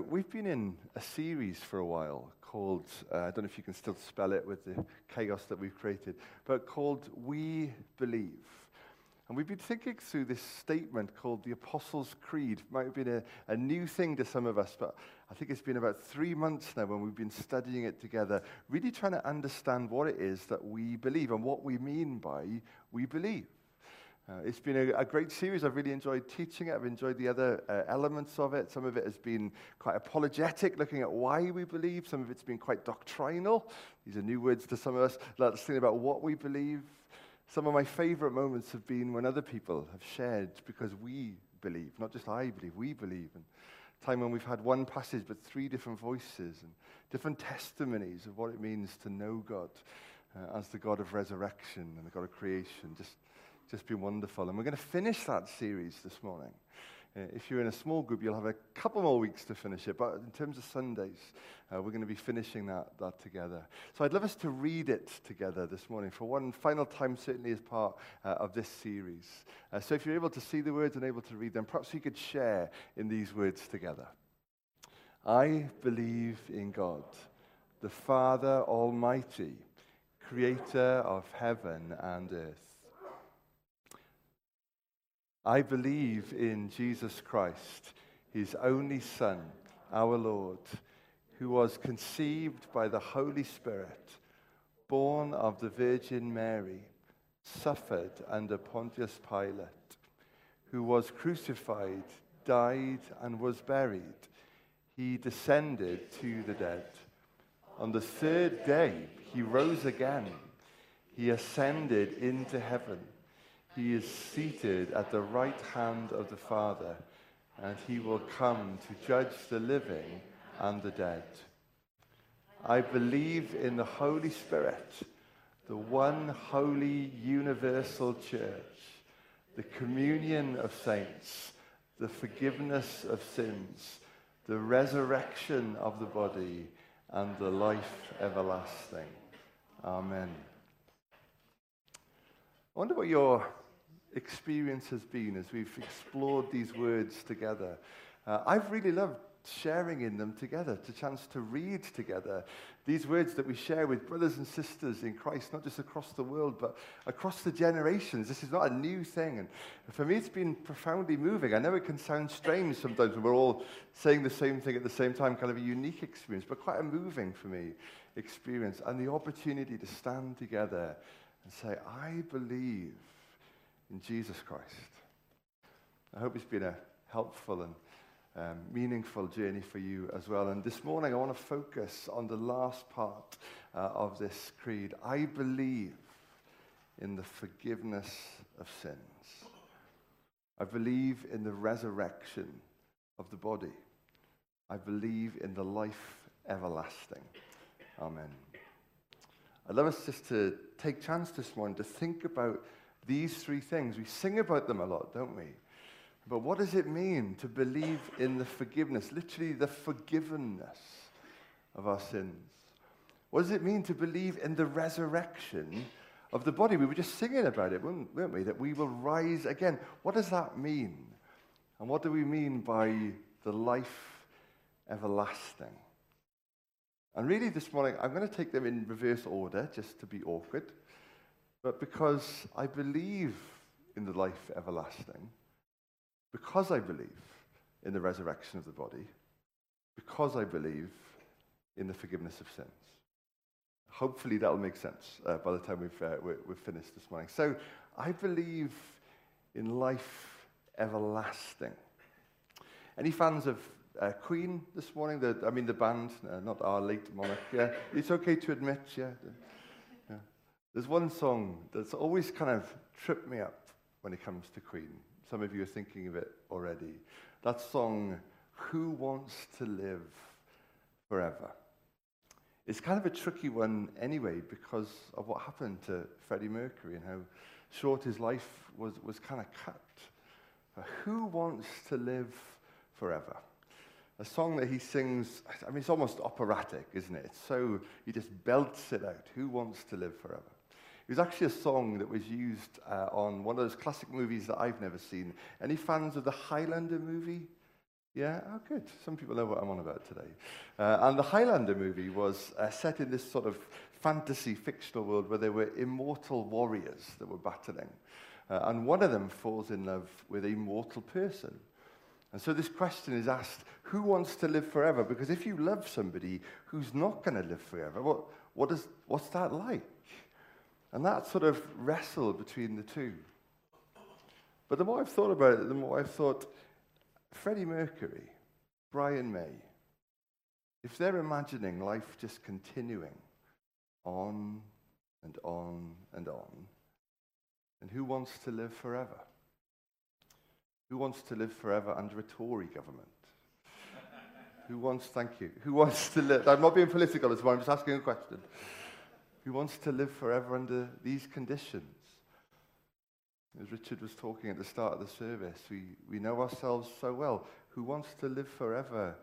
We've been in a series for a while called, uh, I don't know if you can still spell it with the chaos that we've created, but called We Believe. And we've been thinking through this statement called the Apostles' Creed. Might have been a, a new thing to some of us, but I think it's been about three months now when we've been studying it together, really trying to understand what it is that we believe and what we mean by we believe. Uh, it's been a, a, great series. I've really enjoyed teaching it. I've enjoyed the other uh, elements of it. Some of it has been quite apologetic, looking at why we believe. Some of it's been quite doctrinal. These are new words to some of us. Let's think about what we believe. Some of my favorite moments have been when other people have shared because we believe, not just I believe, we believe. And time when we've had one passage but three different voices and different testimonies of what it means to know God uh, as the God of resurrection and the God of creation. Just just been wonderful. And we're going to finish that series this morning. Uh, if you're in a small group, you'll have a couple more weeks to finish it. But in terms of Sundays, uh, we're going to be finishing that, that together. So I'd love us to read it together this morning for one final time, certainly as part uh, of this series. Uh, so if you're able to see the words and able to read them, perhaps you could share in these words together. I believe in God, the Father Almighty, creator of heaven and earth. I believe in Jesus Christ, his only Son, our Lord, who was conceived by the Holy Spirit, born of the Virgin Mary, suffered under Pontius Pilate, who was crucified, died, and was buried. He descended to the dead. On the third day, he rose again. He ascended into heaven he is seated at the right hand of the Father, and he will come to judge the living and the dead. I believe in the Holy Spirit, the one holy universal church, the communion of saints, the forgiveness of sins, the resurrection of the body, and the life everlasting. Amen. I wonder what your experience has been as we've explored these words together. Uh, I've really loved sharing in them together, the chance to read together these words that we share with brothers and sisters in Christ, not just across the world, but across the generations. This is not a new thing. And for me, it's been profoundly moving. I know it can sound strange sometimes when we're all saying the same thing at the same time, kind of a unique experience, but quite a moving for me experience. And the opportunity to stand together and say, I believe in Jesus Christ. I hope it's been a helpful and um, meaningful journey for you as well. And this morning, I want to focus on the last part uh, of this creed. I believe in the forgiveness of sins. I believe in the resurrection of the body. I believe in the life everlasting. Amen. I'd love us just to take chance this morning to think about these three things. We sing about them a lot, don't we? But what does it mean to believe in the forgiveness, literally the forgiveness of our sins? What does it mean to believe in the resurrection of the body? We were just singing about it, weren't we? That we will rise again. What does that mean? And what do we mean by the life everlasting? And really, this morning, I'm going to take them in reverse order just to be awkward but because I believe in the life everlasting, because I believe in the resurrection of the body, because I believe in the forgiveness of sins. Hopefully that'll make sense uh, by the time we've, uh, we've finished this morning. So I believe in life everlasting. Any fans of uh, Queen this morning? The, I mean, the band, uh, not our late monarch. Yeah, it's okay to admit, yeah. There's one song that's always kind of tripped me up when it comes to Queen. Some of you are thinking of it already. That song, Who Wants to Live Forever? It's kind of a tricky one anyway because of what happened to Freddie Mercury and how short his life was, was kind of cut. But who wants to live forever? A song that he sings, I mean, it's almost operatic, isn't it? It's so, he just belts it out. Who wants to live forever? It was actually a song that was used uh, on one of those classic movies that I've never seen. Any fans of the Highlander movie? Yeah? Oh, good. Some people know what I'm on about today. Uh, and the Highlander movie was uh, set in this sort of fantasy fictional world where there were immortal warriors that were battling. Uh, and one of them falls in love with a mortal person. And so this question is asked who wants to live forever? Because if you love somebody who's not going to live forever, what, what's that like? And that sort of wrestle between the two. But the more I've thought about it, the more I've thought Freddie Mercury, Brian May, if they're imagining life just continuing on and on and on, then who wants to live forever? Who wants to live forever under a Tory government? who wants, thank you, who wants to live, I'm not being political this morning, I'm just asking a question. Who wants to live forever under these conditions? As Richard was talking at the start of the service, we, we know ourselves so well. Who wants to live forever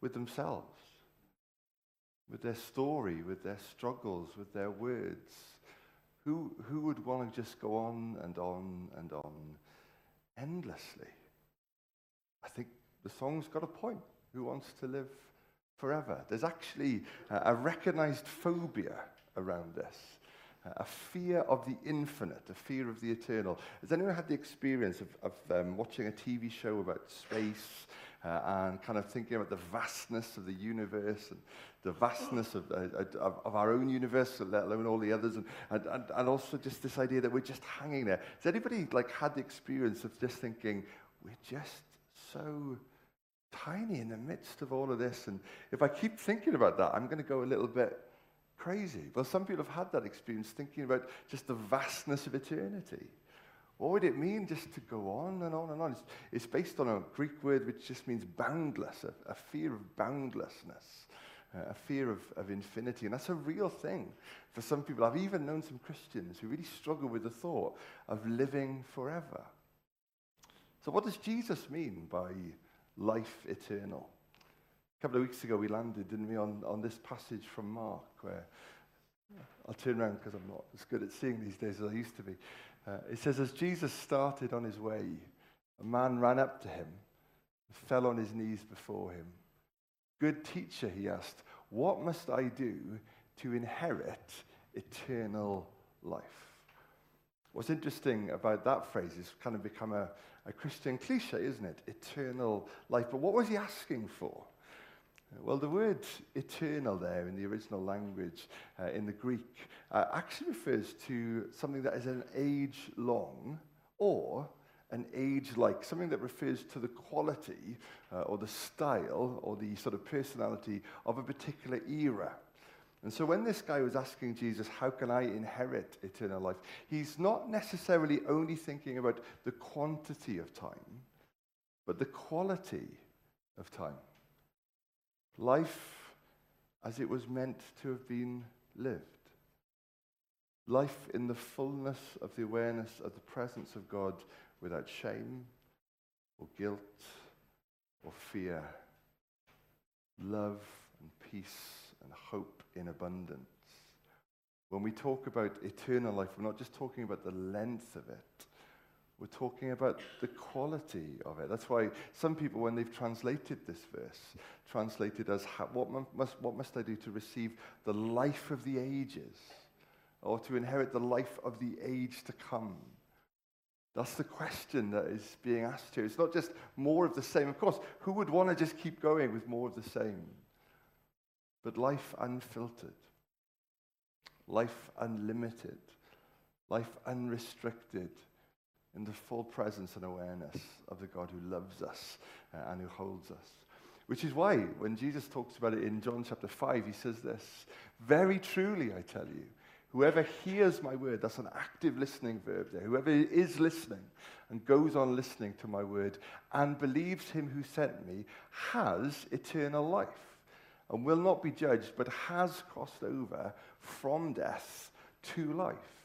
with themselves, with their story, with their struggles, with their words? Who, who would want to just go on and on and on endlessly? I think the song's got a point. Who wants to live forever? There's actually a, a recognized phobia around this a fear of the infinite, a fear of the eternal. Has anyone had the experience of, of um, watching a TV show about space uh, and kind of thinking about the vastness of the universe and the vastness of, uh, of, of, our own universe, let alone all the others, and, and, and also just this idea that we're just hanging there? Has anybody like had the experience of just thinking, we're just so tiny in the midst of all of this? And if I keep thinking about that, I'm going to go a little bit crazy. Well, some people have had that experience thinking about just the vastness of eternity. What would it mean just to go on and on and on? It's, it's based on a Greek word which just means boundless, a, a fear of boundlessness, uh, a fear of, of infinity. And that's a real thing for some people. I've even known some Christians who really struggle with the thought of living forever. So, what does Jesus mean by life eternal? Couple of weeks ago, we landed, didn't we, on, on this passage from Mark, where I'll turn around because I'm not as good at seeing these days as I used to be. Uh, it says, As Jesus started on his way, a man ran up to him, fell on his knees before him. Good teacher, he asked, what must I do to inherit eternal life? What's interesting about that phrase is kind of become a, a Christian cliche, isn't it? Eternal life. But what was he asking for? Well, the word eternal there in the original language, uh, in the Greek, uh, actually refers to something that is an age long or an age like, something that refers to the quality uh, or the style or the sort of personality of a particular era. And so when this guy was asking Jesus, How can I inherit eternal life? he's not necessarily only thinking about the quantity of time, but the quality of time. Life as it was meant to have been lived. Life in the fullness of the awareness of the presence of God without shame or guilt or fear. Love and peace and hope in abundance. When we talk about eternal life, we're not just talking about the length of it, we're talking about the quality of it. That's why some people, when they've translated this verse, translated as what must, what must I do to receive the life of the ages or to inherit the life of the age to come? That's the question that is being asked here. It's not just more of the same. Of course, who would want to just keep going with more of the same? But life unfiltered, life unlimited, life unrestricted in the full presence and awareness of the God who loves us uh, and who holds us. Which is why, when Jesus talks about it in John chapter 5, he says this Very truly, I tell you, whoever hears my word, that's an active listening verb there, whoever is listening and goes on listening to my word and believes him who sent me has eternal life and will not be judged, but has crossed over from death to life.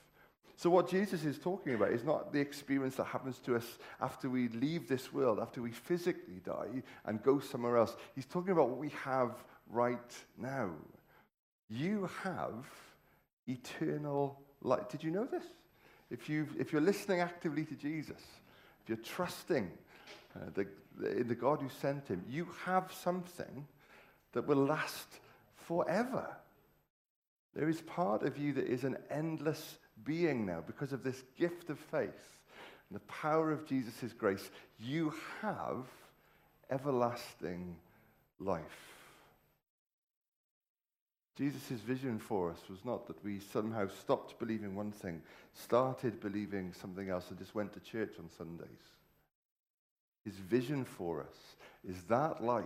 So, what Jesus is talking about is not the experience that happens to us after we leave this world, after we physically die and go somewhere else. He's talking about what we have right now. You have eternal life. Did you know this? If, you if you're listening actively to Jesus, if you're trusting uh, the, in the God who sent him, you have something that will last forever. There is part of you that is an endless being now because of this gift of faith and the power of Jesus' grace. You have everlasting life. Jesus' vision for us was not that we somehow stopped believing one thing, started believing something else, and just went to church on Sundays. His vision for us is that life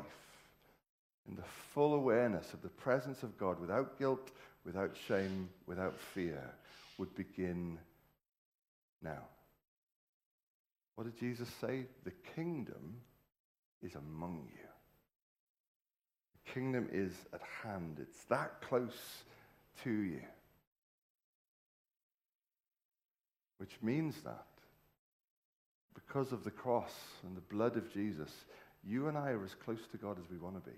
in the full awareness of the presence of God without guilt, without shame, without fear would begin now. What did Jesus say? The kingdom is among you The kingdom is at hand. It's that close to you. Which means that because of the cross and the blood of Jesus, you and I are as close to God as we want to be.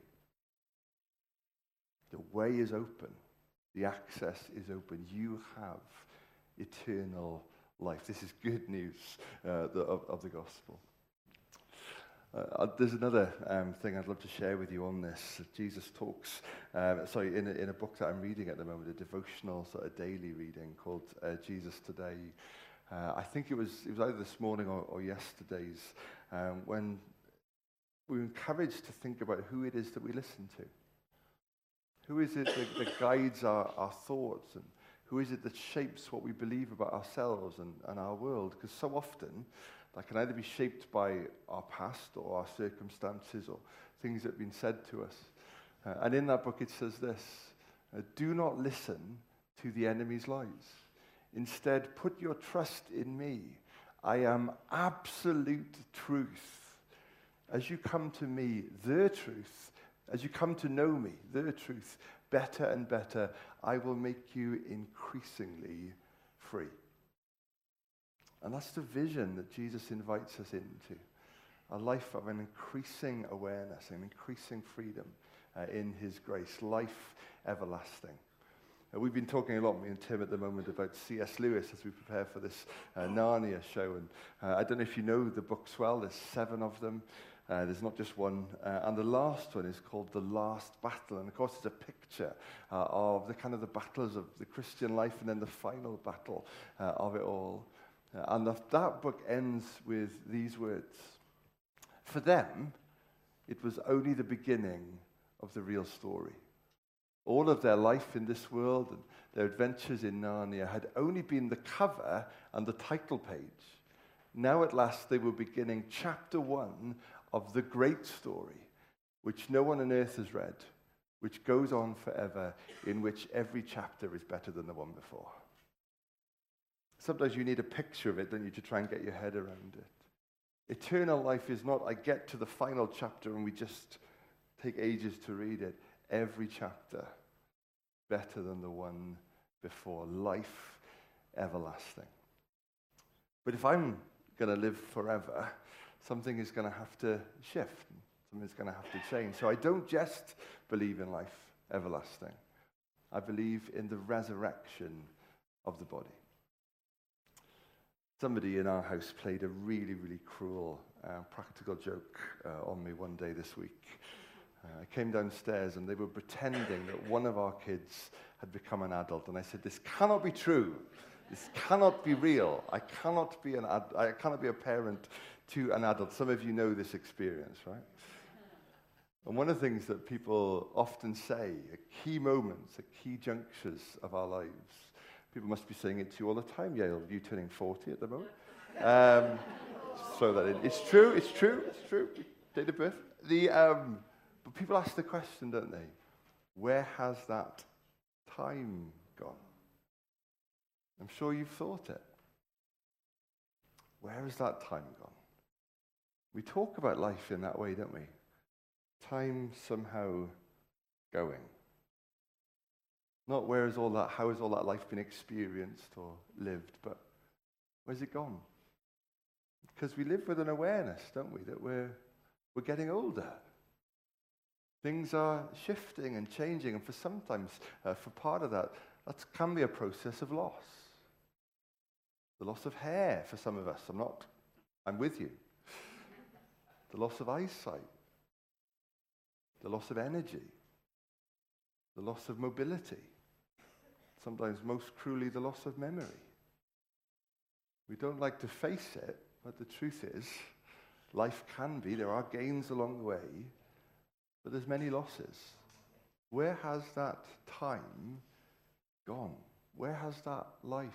The way is open. The access is open. You have eternal life. This is good news uh, the, of, of the gospel. Uh, uh, there's another um, thing I'd love to share with you on this. Jesus talks, um, sorry, in a, in a book that I'm reading at the moment, a devotional sort of daily reading called uh, Jesus Today. Uh, I think it was, it was either this morning or, or yesterday's um, when we were encouraged to think about who it is that we listen to. Who is it that, that guides our, our thoughts and who is it that shapes what we believe about ourselves and, and our world? Because so often that can either be shaped by our past or our circumstances or things that have been said to us. Uh, and in that book, it says this uh, Do not listen to the enemy's lies. Instead, put your trust in me. I am absolute truth. As you come to me, the truth, as you come to know me, the truth, better and better, I will make you increasingly free. And that's the vision that Jesus invites us into a life of an increasing awareness, an increasing freedom uh, in his grace, life everlasting. Uh, we've been talking a lot, me and Tim, at the moment about C.S. Lewis as we prepare for this uh, Narnia show. And uh, I don't know if you know the books well, there's seven of them. Uh, there's not just one. Uh, and the last one is called The Last Battle. And of course, it's a picture uh, of the kind of the battles of the Christian life and then the final battle uh, of it all. Uh, and the, that book ends with these words For them, it was only the beginning of the real story. All of their life in this world and their adventures in Narnia had only been the cover and the title page. Now, at last, they were beginning chapter one of the great story, which no one on earth has read, which goes on forever, in which every chapter is better than the one before. Sometimes you need a picture of it, don't you, to try and get your head around it. Eternal life is not, I get to the final chapter and we just take ages to read it. Every chapter better than the one before. Life everlasting. But if I'm going to live forever, something is going to have to shift. Something's going to have to change. So I don't just believe in life everlasting. I believe in the resurrection of the body. Somebody in our house played a really, really cruel uh, practical joke uh, on me one day this week. Uh, I came downstairs and they were pretending that one of our kids had become an adult. And I said, This cannot be true. This cannot be real. I cannot be, an ad- I cannot be a parent to an adult. Some of you know this experience, right? And one of the things that people often say at key moments, at key junctures of our lives, People must be saying it to you all the time. Yale, you turning 40 at the moment. Um, throw that in. It's true, it's true, it's true. Date of birth. The, um, but people ask the question, don't they? Where has that time gone? I'm sure you've thought it. Where has that time gone? We talk about life in that way, don't we? Time somehow going. Not where is all that, how has all that life been experienced or lived, but where's it gone? Because we live with an awareness, don't we, that we're, we're getting older. Things are shifting and changing, and for sometimes, uh, for part of that, that can be a process of loss. The loss of hair for some of us. I'm not, I'm with you. The loss of eyesight, the loss of energy, the loss of mobility, sometimes most cruelly, the loss of memory. We don't like to face it, but the truth is, life can be. There are gains along the way, but there's many losses. Where has that time gone? Where has that life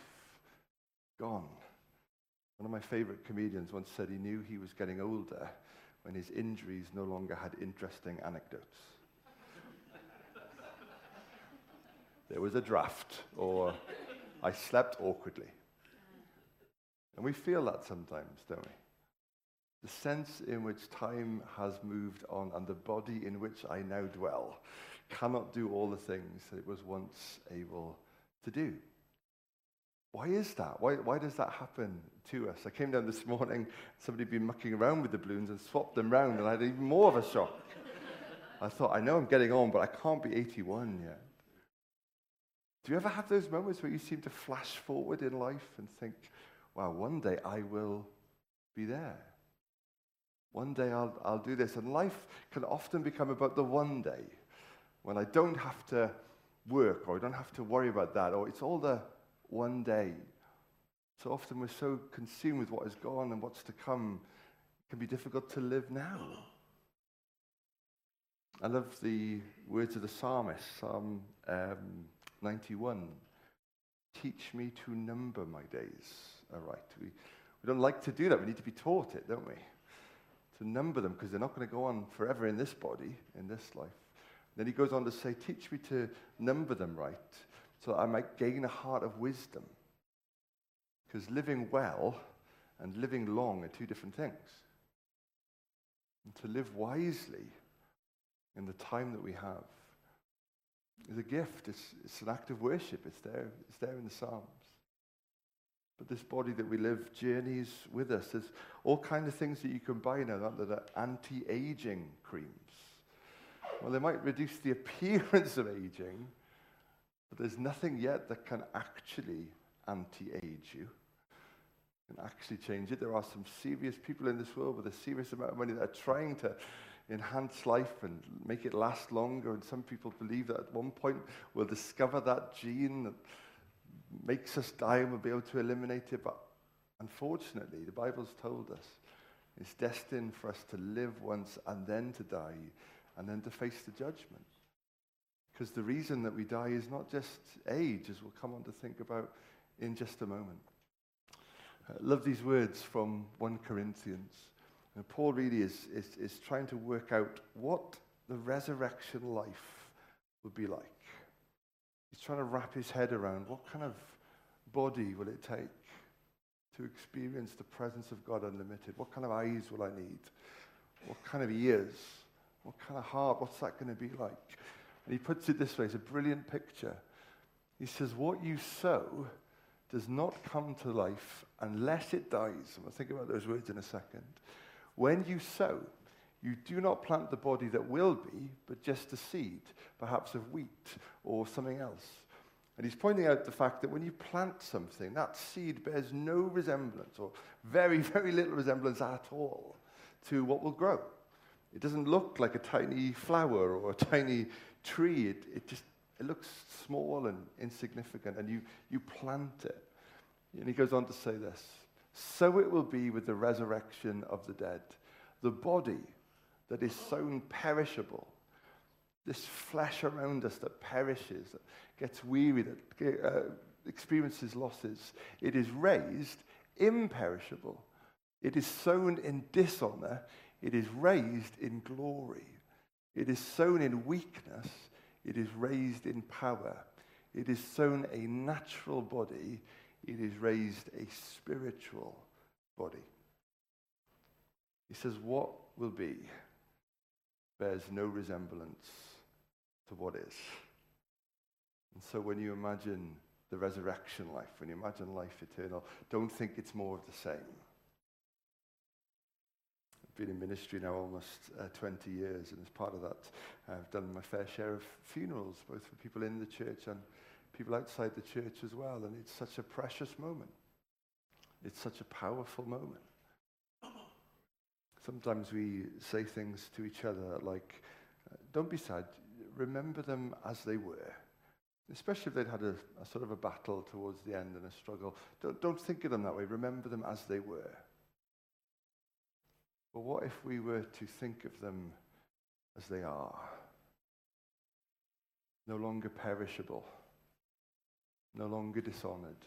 gone? One of my favorite comedians once said he knew he was getting older when his injuries no longer had interesting anecdotes. there was a draft, or I slept awkwardly. And we feel that sometimes, don't we? The sense in which time has moved on and the body in which I now dwell cannot do all the things that it was once able to do. Why is that? Why, why does that happen to us? I came down this morning, somebody had been mucking around with the balloons and swapped them round, and I had even more of a shock. I thought, I know I'm getting on, but I can't be 81 yet. Do you ever have those moments where you seem to flash forward in life and think, wow, one day I will be there? One day I'll, I'll do this. And life can often become about the one day when I don't have to work or I don't have to worry about that, or it's all the one day. So often we're so consumed with what is gone and what's to come, it can be difficult to live now. I love the words of the psalmist, Psalm um, 91. Teach me to number my days aright. We, we don't like to do that. We need to be taught it, don't we? To number them because they're not going to go on forever in this body, in this life. Then he goes on to say, Teach me to number them right so that I might gain a heart of wisdom. Because living well and living long are two different things. And to live wisely in the time that we have is a gift. It's, it's an act of worship. It's there, it's there in the Psalms. But this body that we live journeys with us. There's all kinds of things that you can buy now that are anti-aging creams. Well, they might reduce the appearance of aging, but there's nothing yet that can actually anti-age you. Can actually change it. There are some serious people in this world with a serious amount of money that are trying to enhance life and make it last longer. And some people believe that at one point we'll discover that gene that makes us die and we'll be able to eliminate it. But unfortunately, the Bible's told us it's destined for us to live once and then to die and then to face the judgment. Because the reason that we die is not just age, as we'll come on to think about in just a moment. I love these words from 1 Corinthians. And Paul really is, is, is trying to work out what the resurrection life would be like. He's trying to wrap his head around what kind of body will it take to experience the presence of God unlimited? What kind of eyes will I need? What kind of ears? What kind of heart? What's that going to be like? And he puts it this way it's a brilliant picture. He says, What you sow does not come to life unless it dies. And we'll think about those words in a second. When you sow, you do not plant the body that will be, but just a seed, perhaps of wheat or something else. And he's pointing out the fact that when you plant something, that seed bears no resemblance, or very, very little resemblance at all, to what will grow. It doesn't look like a tiny flower or a tiny tree. It, it just it looks small and insignificant, and you, you plant it. And he goes on to say this So it will be with the resurrection of the dead. The body that is sown perishable, this flesh around us that perishes, that gets weary, that uh, experiences losses, it is raised imperishable. It is sown in dishonor, it is raised in glory. It is sown in weakness, it is raised in power. It is sown a natural body, it is raised a spiritual body. He says, What will be bears no resemblance to what is. And so when you imagine the resurrection life, when you imagine life eternal, don't think it's more of the same been in ministry now almost uh, 20 years, and as part of that, I've done my fair share of funerals, both for people in the church and people outside the church as well. And it's such a precious moment. It's such a powerful moment. Sometimes we say things to each other like, uh, don't be sad, remember them as they were. Especially if they'd had a, a sort of a battle towards the end and a struggle. Don't, don't think of them that way. Remember them as they were. But what if we were to think of them as they are? No longer perishable, no longer dishonored,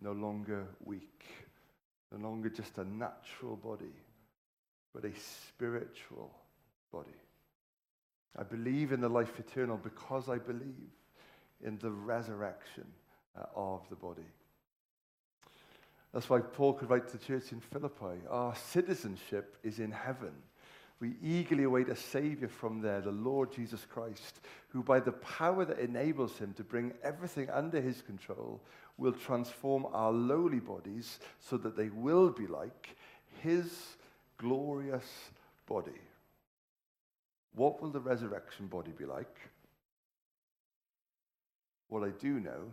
no longer weak, no longer just a natural body, but a spiritual body. I believe in the life eternal because I believe in the resurrection uh, of the body. That's why Paul could write to the church in Philippi Our citizenship is in heaven. We eagerly await a Savior from there, the Lord Jesus Christ, who, by the power that enables him to bring everything under his control, will transform our lowly bodies so that they will be like his glorious body. What will the resurrection body be like? Well, I do know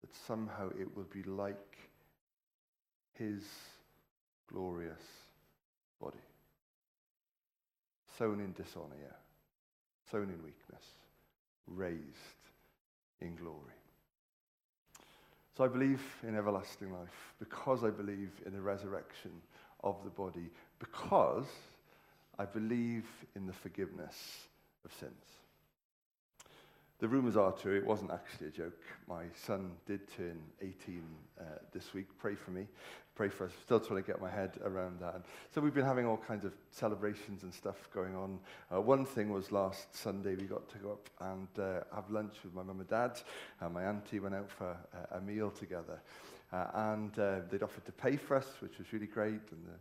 that somehow it will be like his glorious body. Sown in dishonor. Sown in weakness, raised in glory. So I believe in everlasting life because I believe in the resurrection of the body, because I believe in the forgiveness of sins. The rumours are true. It wasn't actually a joke. My son did turn 18 uh, this week. Pray for me. pray for us. Still trying to get my head around that. And so we've been having all kinds of celebrations and stuff going on. Uh, one thing was last Sunday we got to go up and uh, have lunch with my mum and dad. And my auntie went out for a meal together. Uh, and uh, they'd offered to pay for us, which was really great. And the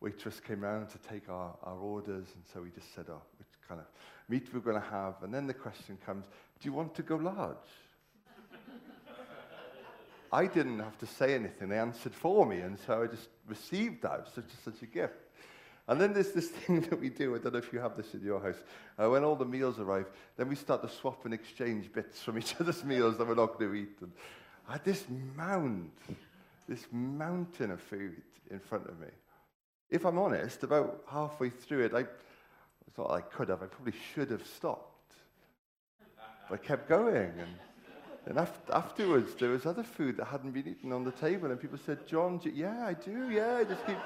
waitress came round to take our, our orders. And so we just said, oh, which kind of meat we're going to have. And then the question comes, do you want to go large? I didn't have to say anything. They answered for me. And so I just received that. It was such, such a gift. And then there's this thing that we do. I don't know if you have this in your house. Uh, when all the meals arrive, then we start to swap and exchange bits from each other's meals that we're not going to eat. And I had this mound, this mountain of food in front of me. If I'm honest, about halfway through it, I thought I could have. I probably should have stopped. But I kept going. And, and after, afterwards, there was other food that hadn't been eaten on the table. And people said, John, yeah, I do. Yeah, I just keep.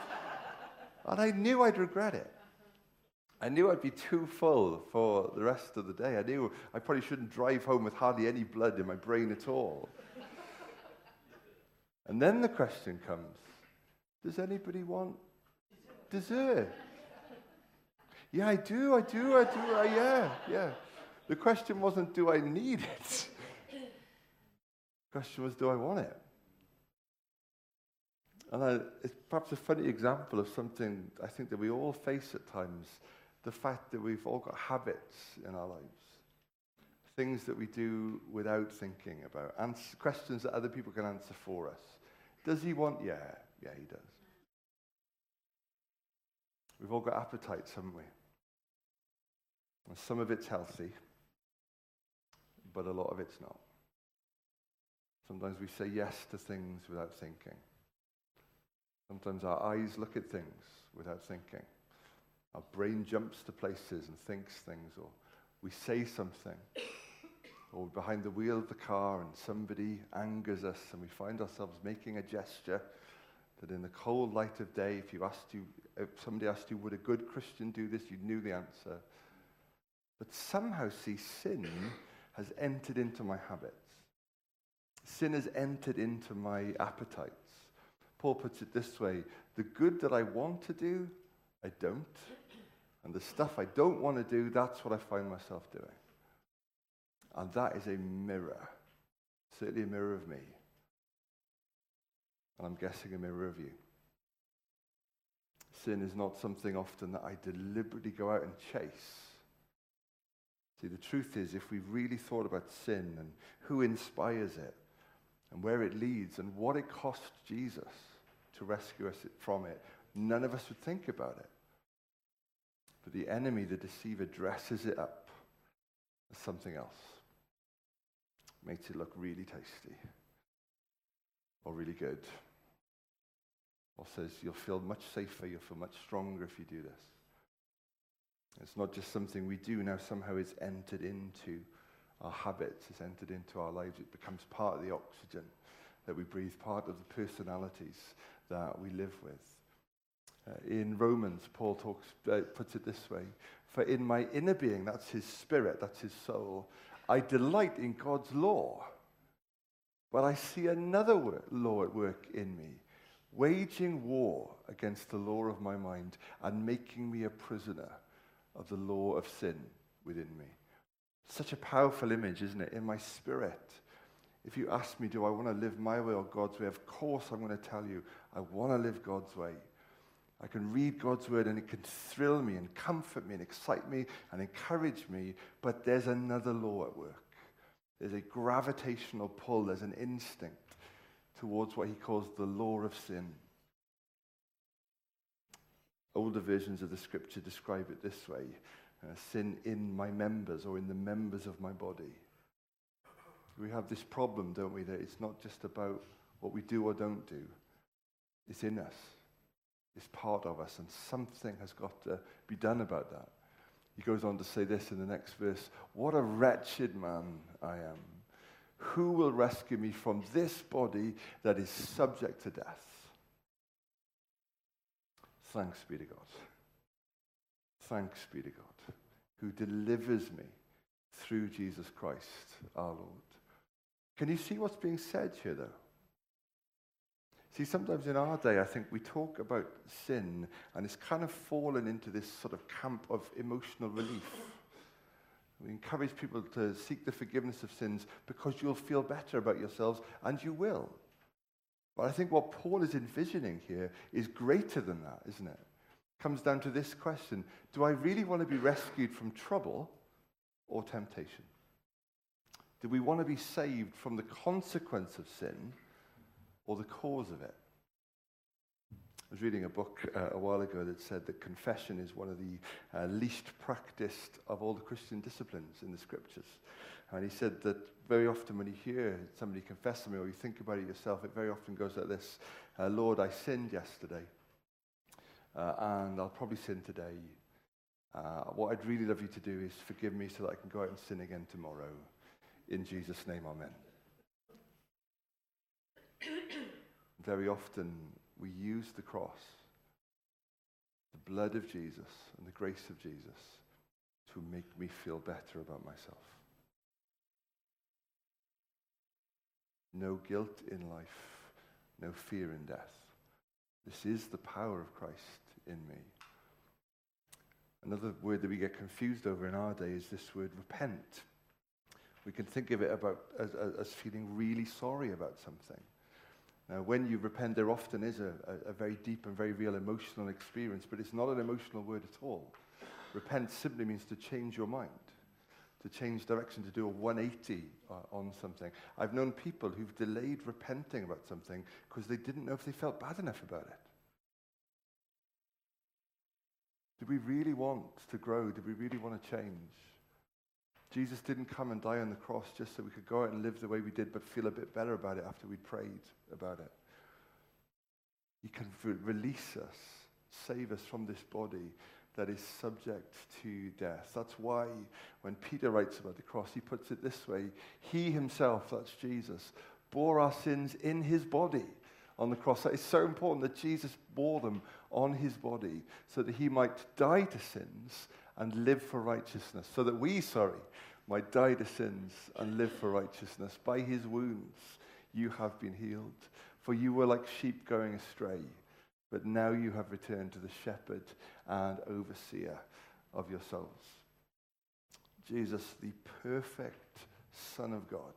And I knew I'd regret it. I knew I'd be too full for the rest of the day. I knew I probably shouldn't drive home with hardly any blood in my brain at all. and then the question comes Does anybody want dessert? Yeah, I do, I do, I do, I, yeah, yeah. The question wasn't, do I need it? Question was, do I want it? And I, it's perhaps a funny example of something I think that we all face at times the fact that we've all got habits in our lives, things that we do without thinking about, answer, questions that other people can answer for us. Does he want? Yeah, yeah, he does. We've all got appetites, haven't we? And some of it's healthy, but a lot of it's not. Sometimes we say yes to things without thinking. Sometimes our eyes look at things without thinking. Our brain jumps to places and thinks things, or we say something, or behind the wheel of the car and somebody angers us and we find ourselves making a gesture that in the cold light of day, if you asked you, if somebody asked you, would a good Christian do this, you knew the answer. But somehow, see, sin has entered into my habits. Sin has entered into my appetites. Paul puts it this way the good that I want to do, I don't. And the stuff I don't want to do, that's what I find myself doing. And that is a mirror, certainly a mirror of me. And I'm guessing a mirror of you. Sin is not something often that I deliberately go out and chase. See, the truth is, if we really thought about sin and who inspires it and where it leads and what it cost Jesus to rescue us from it, none of us would think about it. But the enemy, the deceiver, dresses it up as something else. Makes it look really tasty or really good or says you'll feel much safer, you'll feel much stronger if you do this. It's not just something we do now, somehow it's entered into our habits, it's entered into our lives. It becomes part of the oxygen that we breathe, part of the personalities that we live with. Uh, in Romans, Paul talks, uh, puts it this way For in my inner being, that's his spirit, that's his soul, I delight in God's law. But I see another law at work in me, waging war against the law of my mind and making me a prisoner of the law of sin within me. Such a powerful image, isn't it? In my spirit. If you ask me, do I want to live my way or God's way? Of course, I'm going to tell you, I want to live God's way. I can read God's word and it can thrill me and comfort me and excite me and encourage me, but there's another law at work. There's a gravitational pull, there's an instinct towards what he calls the law of sin. Older versions of the scripture describe it this way uh, sin in my members or in the members of my body. We have this problem, don't we, that it's not just about what we do or don't do, it's in us, it's part of us, and something has got to be done about that. He goes on to say this in the next verse What a wretched man I am. Who will rescue me from this body that is subject to death? Thanks be to God. Thanks be to God, who delivers me through Jesus Christ our Lord. Can you see what's being said here, though? See, sometimes in our day, I think we talk about sin, and it's kind of fallen into this sort of camp of emotional relief. We encourage people to seek the forgiveness of sins because you'll feel better about yourselves, and you will. But I think what Paul is envisioning here is greater than that, isn't it? Comes down to this question Do I really want to be rescued from trouble or temptation? Do we want to be saved from the consequence of sin or the cause of it? I was reading a book uh, a while ago that said that confession is one of the uh, least practiced of all the Christian disciplines in the scriptures. And he said that very often when you hear somebody confess something or you think about it yourself, it very often goes like this uh, Lord, I sinned yesterday, uh, and I'll probably sin today. Uh, what I'd really love you to do is forgive me so that I can go out and sin again tomorrow. In Jesus' name, amen. Very often we use the cross, the blood of Jesus, and the grace of Jesus to make me feel better about myself. No guilt in life, no fear in death. This is the power of Christ in me. Another word that we get confused over in our day is this word repent. We can think of it about as, as feeling really sorry about something. Now, when you repent, there often is a, a, a very deep and very real emotional experience, but it's not an emotional word at all. Repent simply means to change your mind, to change direction, to do a 180 uh, on something. I've known people who've delayed repenting about something because they didn't know if they felt bad enough about it. Did we really want to grow? Did we really want to change? Jesus didn't come and die on the cross just so we could go out and live the way we did, but feel a bit better about it after we'd prayed about it. He can release us, save us from this body that is subject to death. That's why when Peter writes about the cross, he puts it this way He himself, that's Jesus, bore our sins in his body on the cross. It's so important that Jesus bore them on his body so that he might die to sins and live for righteousness, so that we, sorry, might die to sins and live for righteousness. By his wounds you have been healed. For you were like sheep going astray, but now you have returned to the shepherd and overseer of your souls. Jesus, the perfect Son of God,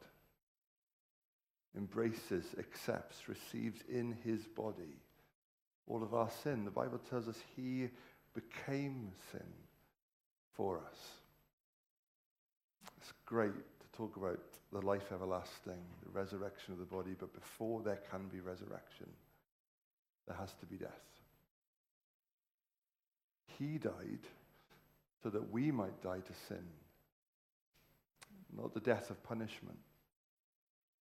embraces, accepts, receives in his body all of our sin. The Bible tells us he became sin for us. It's great to talk about the life everlasting, the resurrection of the body, but before there can be resurrection, there has to be death. He died so that we might die to sin, not the death of punishment,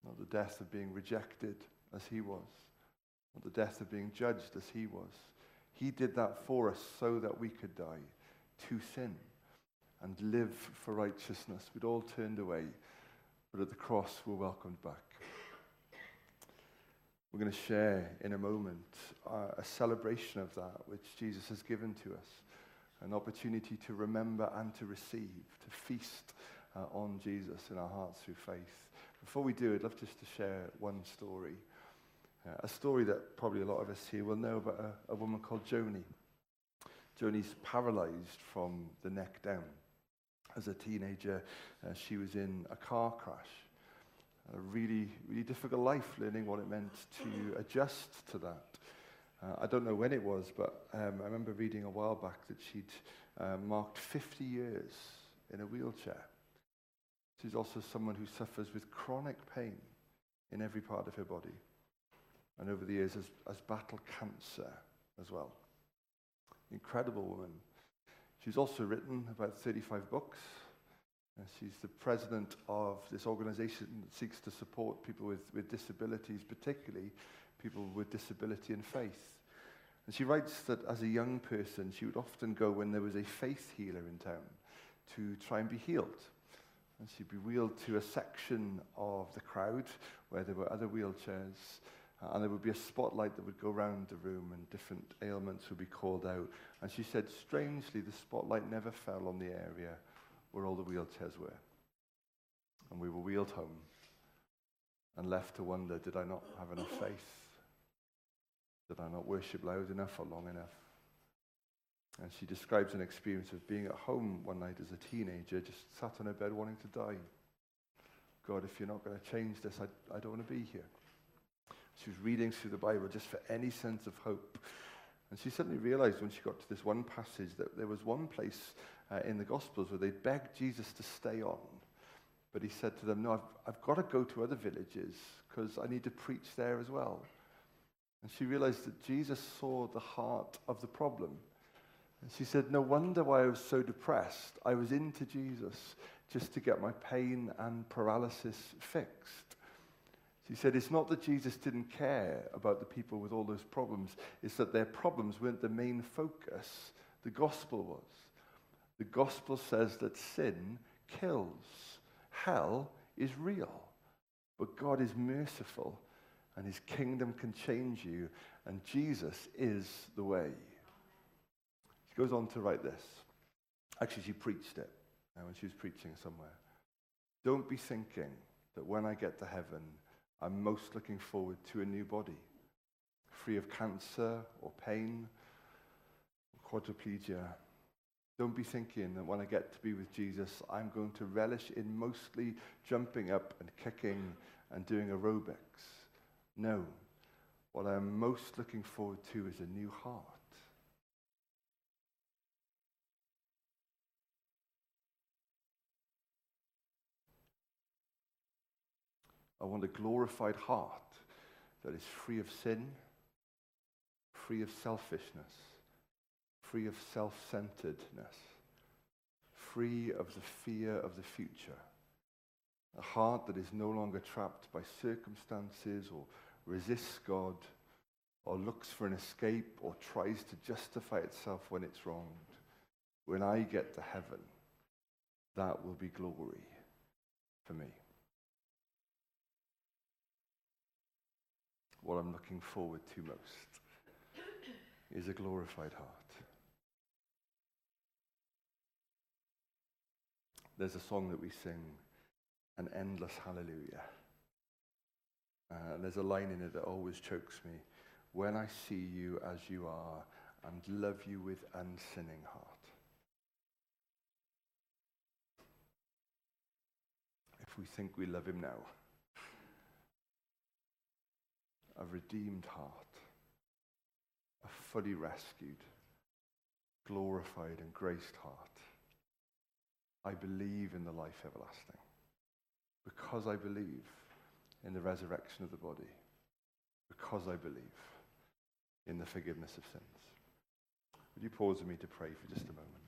not the death of being rejected as he was, not the death of being judged as he was. He did that for us so that we could die to sin and live for righteousness. We'd all turned away, but at the cross we're welcomed back. We're going to share in a moment uh, a celebration of that which Jesus has given to us, an opportunity to remember and to receive, to feast uh, on Jesus in our hearts through faith. Before we do, I'd love just to share one story. Uh, a story that probably a lot of us here will know about a, a woman called Joni. Joni's paralyzed from the neck down. As a teenager, uh, she was in a car crash. A really, really difficult life learning what it meant to adjust to that. Uh, I don't know when it was, but um, I remember reading a while back that she'd uh, marked 50 years in a wheelchair. She's also someone who suffers with chronic pain in every part of her body and over the years has, has battled cancer as well. Incredible woman. She's also written about 35 books. And she's the president of this organization that seeks to support people with, with disabilities, particularly people with disability and faith. And she writes that as a young person, she would often go when there was a faith healer in town to try and be healed. And she'd be wheeled to a section of the crowd where there were other wheelchairs uh, and there would be a spotlight that would go around the room and different ailments would be called out. And she said, strangely, the spotlight never fell on the area where all the wheelchairs were. And we were wheeled home and left to wonder, did I not have enough faith? Did I not worship loud enough or long enough? And she describes an experience of being at home one night as a teenager, just sat on her bed wanting to die. God, if you're not going to change this, I, I don't want to be here. She was reading through the Bible just for any sense of hope. And she suddenly realized when she got to this one passage that there was one place uh, in the Gospels where they begged Jesus to stay on. But he said to them, No, I've, I've got to go to other villages because I need to preach there as well. And she realized that Jesus saw the heart of the problem. And she said, No wonder why I was so depressed. I was into Jesus just to get my pain and paralysis fixed. She said, It's not that Jesus didn't care about the people with all those problems, it's that their problems weren't the main focus. The gospel was. The gospel says that sin kills, hell is real. But God is merciful, and his kingdom can change you, and Jesus is the way. She goes on to write this. Actually, she preached it when she was preaching somewhere. Don't be thinking that when I get to heaven, I'm most looking forward to a new body, free of cancer or pain, or quadriplegia. Don't be thinking that when I get to be with Jesus, I'm going to relish in mostly jumping up and kicking and doing aerobics. No. What I'm most looking forward to is a new heart. I want a glorified heart that is free of sin, free of selfishness, free of self centeredness, free of the fear of the future. A heart that is no longer trapped by circumstances or resists God or looks for an escape or tries to justify itself when it's wronged. When I get to heaven, that will be glory for me. What I'm looking forward to most is a glorified heart. There's a song that we sing, an endless hallelujah. Uh, there's a line in it that always chokes me. When I see you as you are and love you with unsinning heart. If we think we love him now, a redeemed heart, a fully rescued, glorified, and graced heart. I believe in the life everlasting because I believe in the resurrection of the body, because I believe in the forgiveness of sins. Would you pause with me to pray for just a moment?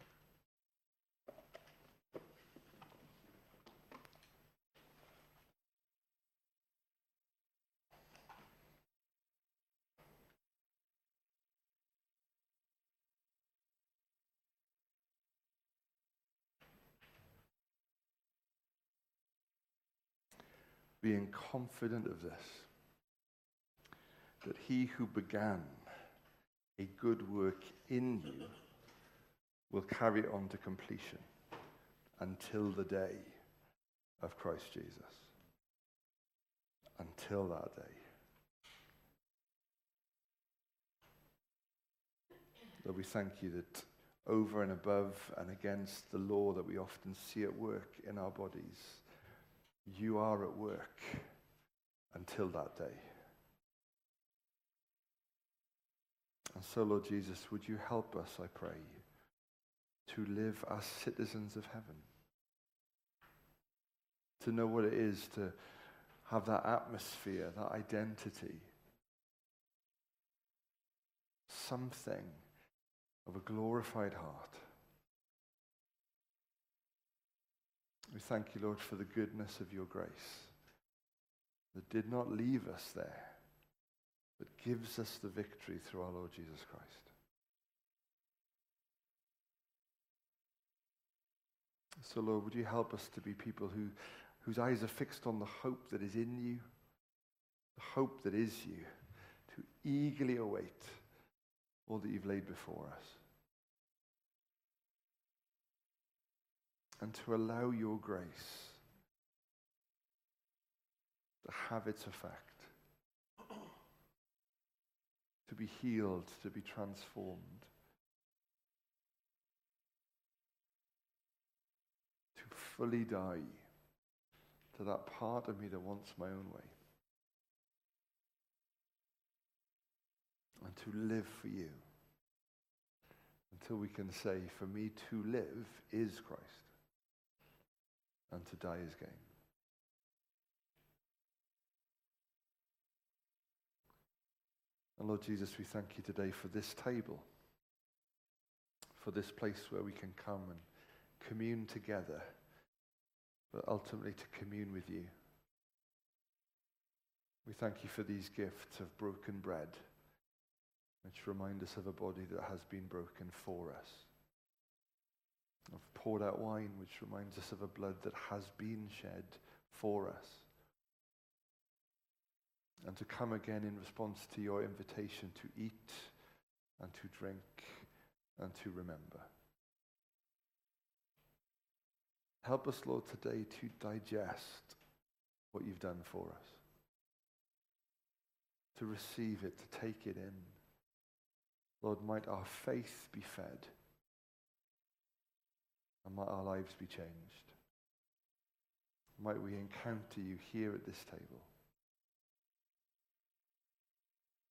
Being confident of this, that he who began a good work in you will carry it on to completion until the day of Christ Jesus. Until that day. Lord, we thank you that over and above and against the law that we often see at work in our bodies, you are at work until that day. And so, Lord Jesus, would you help us, I pray, to live as citizens of heaven? To know what it is to have that atmosphere, that identity, something of a glorified heart. We thank you, Lord, for the goodness of your grace that did not leave us there, but gives us the victory through our Lord Jesus Christ. So, Lord, would you help us to be people who, whose eyes are fixed on the hope that is in you, the hope that is you, to eagerly await all that you've laid before us. And to allow your grace to have its effect, to be healed, to be transformed, to fully die to that part of me that wants my own way. and to live for you until we can say, for me to live is Christ and to die is gain. And Lord Jesus, we thank you today for this table, for this place where we can come and commune together, but ultimately to commune with you. We thank you for these gifts of broken bread which remind us of a body that has been broken for us. Of poured out wine, which reminds us of a blood that has been shed for us. And to come again in response to your invitation to eat and to drink and to remember. Help us, Lord, today to digest what you've done for us, to receive it, to take it in. Lord, might our faith be fed and might our lives be changed. Might we encounter you here at this table.